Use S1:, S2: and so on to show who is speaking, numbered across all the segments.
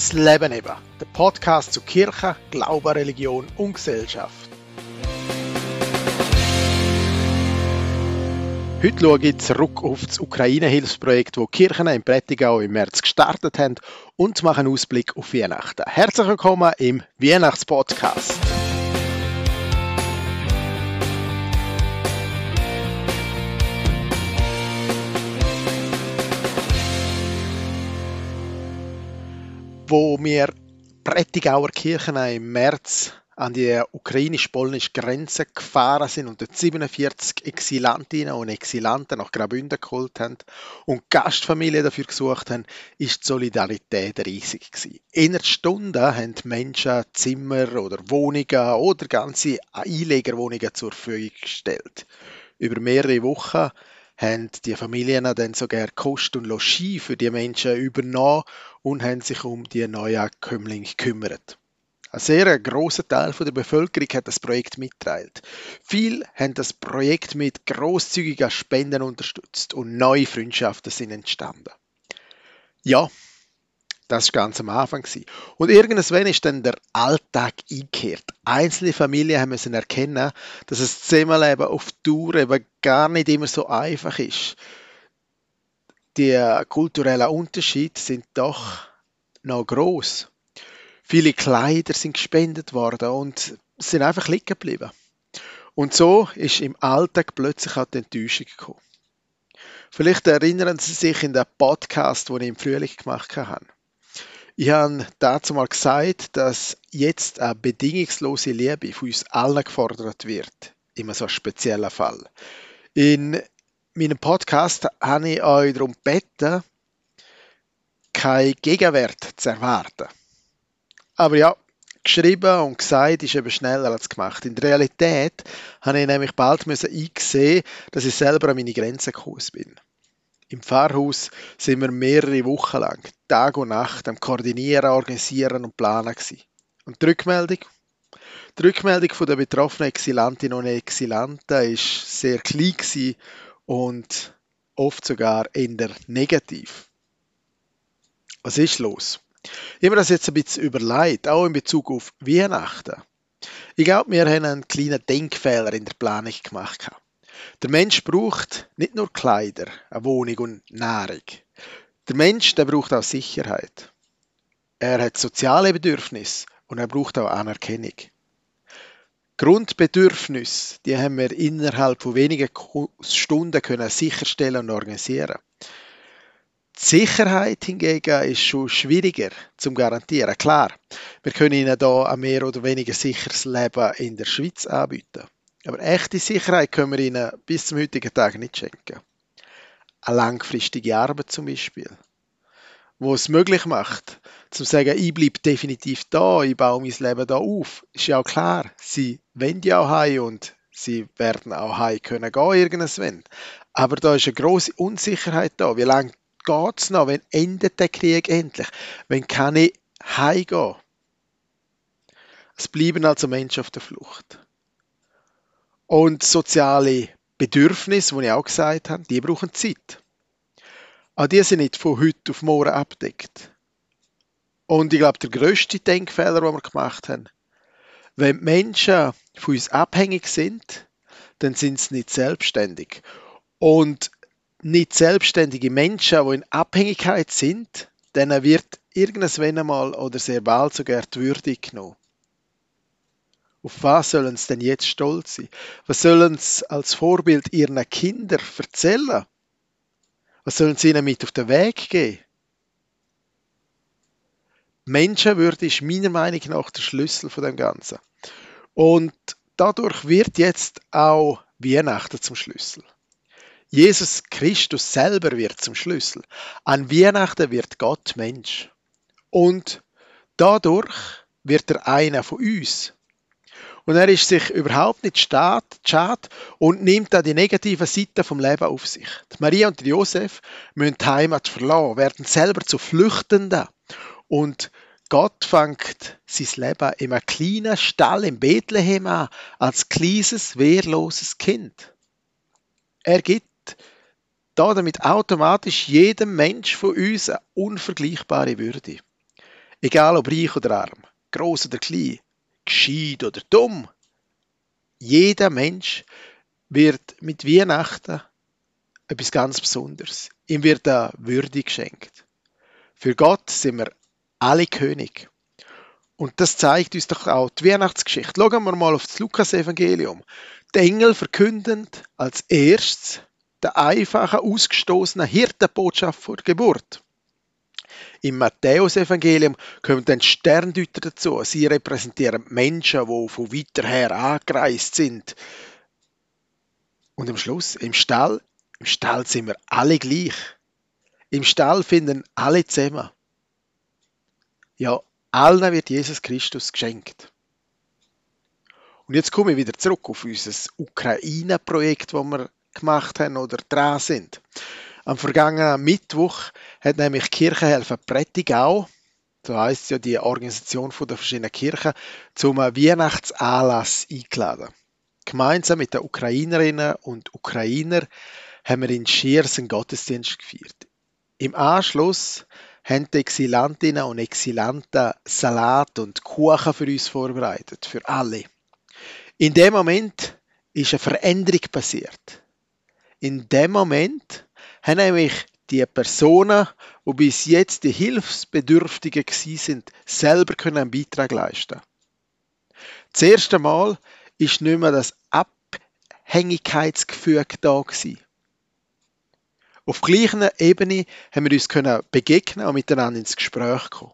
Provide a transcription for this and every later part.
S1: Das Leben eben, der Podcast zu Kirche, Glaube, Religion und Gesellschaft. Heute schaue ich zurück auf das Ukraine-Hilfsprojekt, das Kirchen in Prättigau im März gestartet haben und mache einen Ausblick auf Weihnachten. Herzlich willkommen im Weihnachtspodcast. Wo wir Prättigauer Kirchen im März an die ukrainisch-polnische Grenze gefahren sind und dort 47 Exilantinnen und Exilanten nach Graubünden geholt haben und Gastfamilien dafür gesucht haben, ist die Solidarität riesig gewesen. Innerhalb Stunden haben Menschen Zimmer oder Wohnungen oder ganze Einlegerwohnungen zur Verfügung gestellt. Über mehrere Wochen haben die Familien dann sogar Kost und Logis für die Menschen übernommen und haben sich um die neuen Kömmlinge gekümmert. Ein sehr grosser Teil der Bevölkerung hat das Projekt mitgeteilt. Viele haben das Projekt mit großzügigen Spenden unterstützt und neue Freundschaften sind entstanden. Ja, das war ganz am Anfang. Und irgendwann ist dann der Alltag eingekehrt. Einzelne Familien haben müssen erkennen, dass das Zusammenleben auf Tour eben gar nicht immer so einfach ist. Die kulturellen Unterschiede sind doch noch groß. Viele Kleider sind gespendet worden und sind einfach liegen geblieben. Und so ist im Alltag plötzlich auch die Enttäuschung gekommen. Vielleicht erinnern Sie sich in den Podcast, den ich im Frühling gemacht habe. Ich habe dazu mal gesagt, dass jetzt eine bedingungslose Liebe von uns allen gefordert wird. Immer so ein spezieller Fall. In meinem Podcast habe ich euch darum gebeten, keinen Gegenwert zu erwarten. Aber ja, geschrieben und gesagt ist eben schneller als gemacht. In der Realität habe ich nämlich bald eingesehen, dass ich selber an meine Grenzen gekommen bin. Im Pfarrhaus sind wir mehrere Wochen lang, Tag und Nacht, am Koordinieren, Organisieren und Planen gewesen. Und die Rückmeldung? Die Rückmeldung der betroffenen Exilantinnen und Exilanten war sehr klein und oft sogar eher negativ. Was ist los? Ich habe mir das jetzt ein bisschen überlegt, auch in Bezug auf Weihnachten. Ich glaube, wir haben einen kleinen Denkfehler in der Planung gemacht. Der Mensch braucht nicht nur Kleider, eine Wohnung und Nahrung. Der Mensch, der braucht auch Sicherheit. Er hat soziale Bedürfnisse und er braucht auch Anerkennung. Grundbedürfnisse, die haben wir innerhalb von wenigen Stunden können sicherstellen und organisieren. Die Sicherheit hingegen ist schon schwieriger zu garantieren. Klar, wir können Ihnen da ein mehr oder weniger sicheres Leben in der Schweiz anbieten. Aber echte Sicherheit können wir Ihnen bis zum heutigen Tag nicht schenken. Eine langfristige Arbeit zum Beispiel, wo es möglich macht, zu sagen, ich bleibe definitiv da, ich baue mein Leben da auf, ist ja auch klar. Sie wollen ja auch heim und sie werden auch heim können gehen irgendwann. Aber da ist eine große Unsicherheit da. Wie lange geht es noch? Wenn endet der Krieg endlich? Wenn kann ich heimgehen? Es bleiben also Menschen auf der Flucht. Und soziale Bedürfnisse, die ich auch gesagt habe, die brauchen Zeit. Auch die sind nicht von heute auf morgen abdeckt. Und ich glaube, der grösste Denkfehler, den wir gemacht haben, wenn Menschen von uns abhängig sind, dann sind sie nicht selbstständig. Und nicht selbstständige Menschen, die in Abhängigkeit sind, denen wird irgendwann einmal oder sehr bald sogar die Würde genommen. Auf was sollen sie denn jetzt stolz sein? Was sollen sie als Vorbild ihren Kindern erzählen? Was sollen sie ihnen mit auf den Weg geben? Menschenwürde ist meiner Meinung nach der Schlüssel von dem Ganzen. Und dadurch wird jetzt auch Weihnachten zum Schlüssel. Jesus Christus selber wird zum Schlüssel. An Weihnachten wird Gott Mensch. Und dadurch wird er einer von uns. Und er ist sich überhaupt nicht schade und nimmt da die negativen Seiten vom Leben auf sich. Die Maria und Josef müssen die Heimat verlassen, werden selber zu Flüchtenden. Und Gott fängt sein Leben in einem kleinen Stall in Bethlehem an, als kleines, wehrloses Kind. Er gibt damit automatisch jedem Mensch von uns eine unvergleichbare Würde. Egal ob reich oder arm, groß oder klein, gescheit oder dumm. Jeder Mensch wird mit Weihnachten etwas ganz Besonderes. Ihm wird eine Würde geschenkt. Für Gott sind wir alle König. Und das zeigt uns doch auch die Weihnachtsgeschichte. Schauen wir mal auf das Lukas-Evangelium. Die Engel verkünden als erstes der einfache, ausgestoßene Hirtenbotschaft vor der Geburt. Im Matthäus-Evangelium kommen dann Sterndeuter dazu. Sie repräsentieren Menschen, die von weiter her angereist sind. Und am Schluss, im Stall, im Stall sind wir alle gleich. Im Stall finden alle zusammen. Ja, allen wird Jesus Christus geschenkt. Und jetzt komme ich wieder zurück auf unser Ukraine-Projekt, das wir gemacht haben oder dran sind. Am vergangenen Mittwoch hat nämlich Kirchenhelfer Prättigau, so heisst ja die Organisation der verschiedenen Kirchen, zum Weihnachtsanlass eingeladen. Gemeinsam mit den Ukrainerinnen und Ukrainern haben wir in Schiers einen Gottesdienst gefeiert. Im Anschluss haben die Exilantinnen und Exilanten Salat und Kuchen für uns vorbereitet, für alle. In dem Moment ist eine Veränderung passiert. In dem Moment haben nämlich die Personen, die bis jetzt die Hilfsbedürftigen sind, selber einen Beitrag leisten. Das erste Mal ist nicht mehr das Abhängigkeitsgefühl da gewesen. Auf gleicher Ebene haben wir uns können begegnen und miteinander ins Gespräch kommen.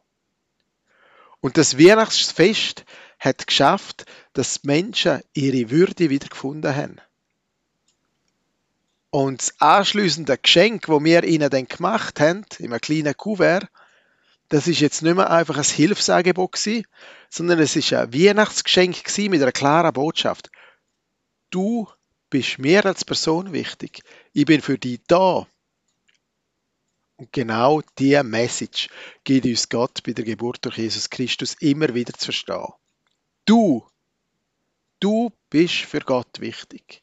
S1: Und das Weihnachtsfest hat geschafft, dass die Menschen ihre Würde wieder gefunden haben. Und das anschliessende Geschenk, das wir ihnen dann gemacht haben, in einem kleinen Kuvert, das ist jetzt nicht mehr einfach ein Hilfsangebot gewesen, sondern es ist ein Weihnachtsgeschenk mit einer klaren Botschaft. Du bist mir als Person wichtig. Ich bin für dich da. Und genau diese Message gibt uns Gott bei der Geburt durch Jesus Christus immer wieder zu verstehen. Du, du bist für Gott wichtig.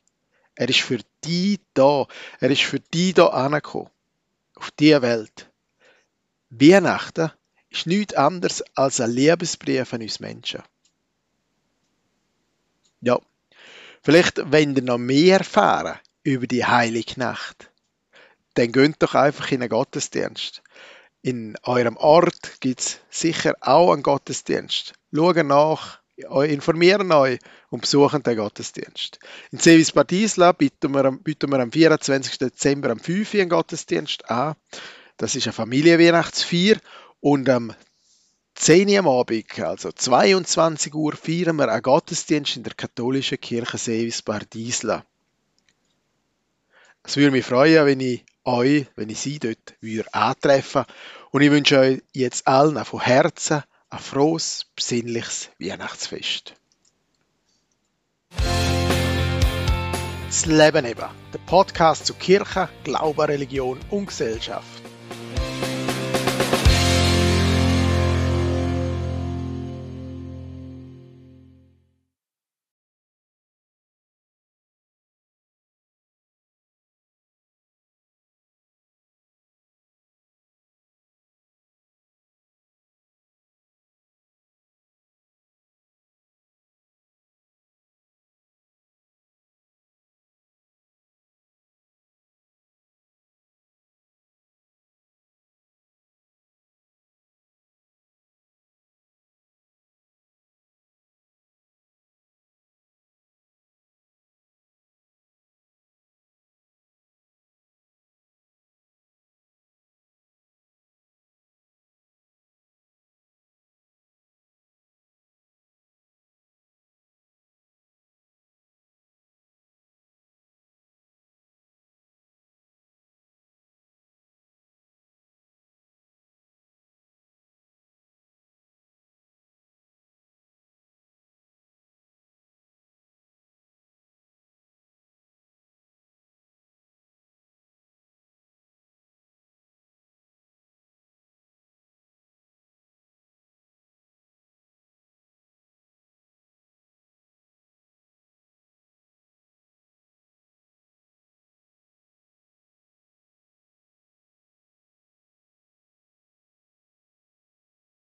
S1: Er ist für dich da. Er ist für dich da angekommen. Auf diese Welt. Weihnachten ist nichts anderes als ein Liebesbrief an uns Menschen. Ja, vielleicht wenn ihr noch mehr erfahren über die heilige Nacht dann geht doch einfach in einen Gottesdienst. In eurem Ort gibt es sicher auch einen Gottesdienst. Schaut nach, informieren euch und besuchen den Gottesdienst. In Sevis Badisla bieten wir, bieten wir am 24. Dezember am 5 Uhr einen Gottesdienst an. Das ist eine Familienweihnachtsfeier und am 10 Uhr am Abend, also 22 Uhr, feiern wir einen Gottesdienst in der katholischen Kirche Sevis Bardisla. Es würde mich freuen, wenn ich euch, wenn ich sie dort wieder antreffen und ich wünsche euch jetzt allen von Herzen ein frohes, besinnliches Weihnachtsfest. Das Leben eben, der Podcast zu Kirche, Glaube, Religion und Gesellschaft.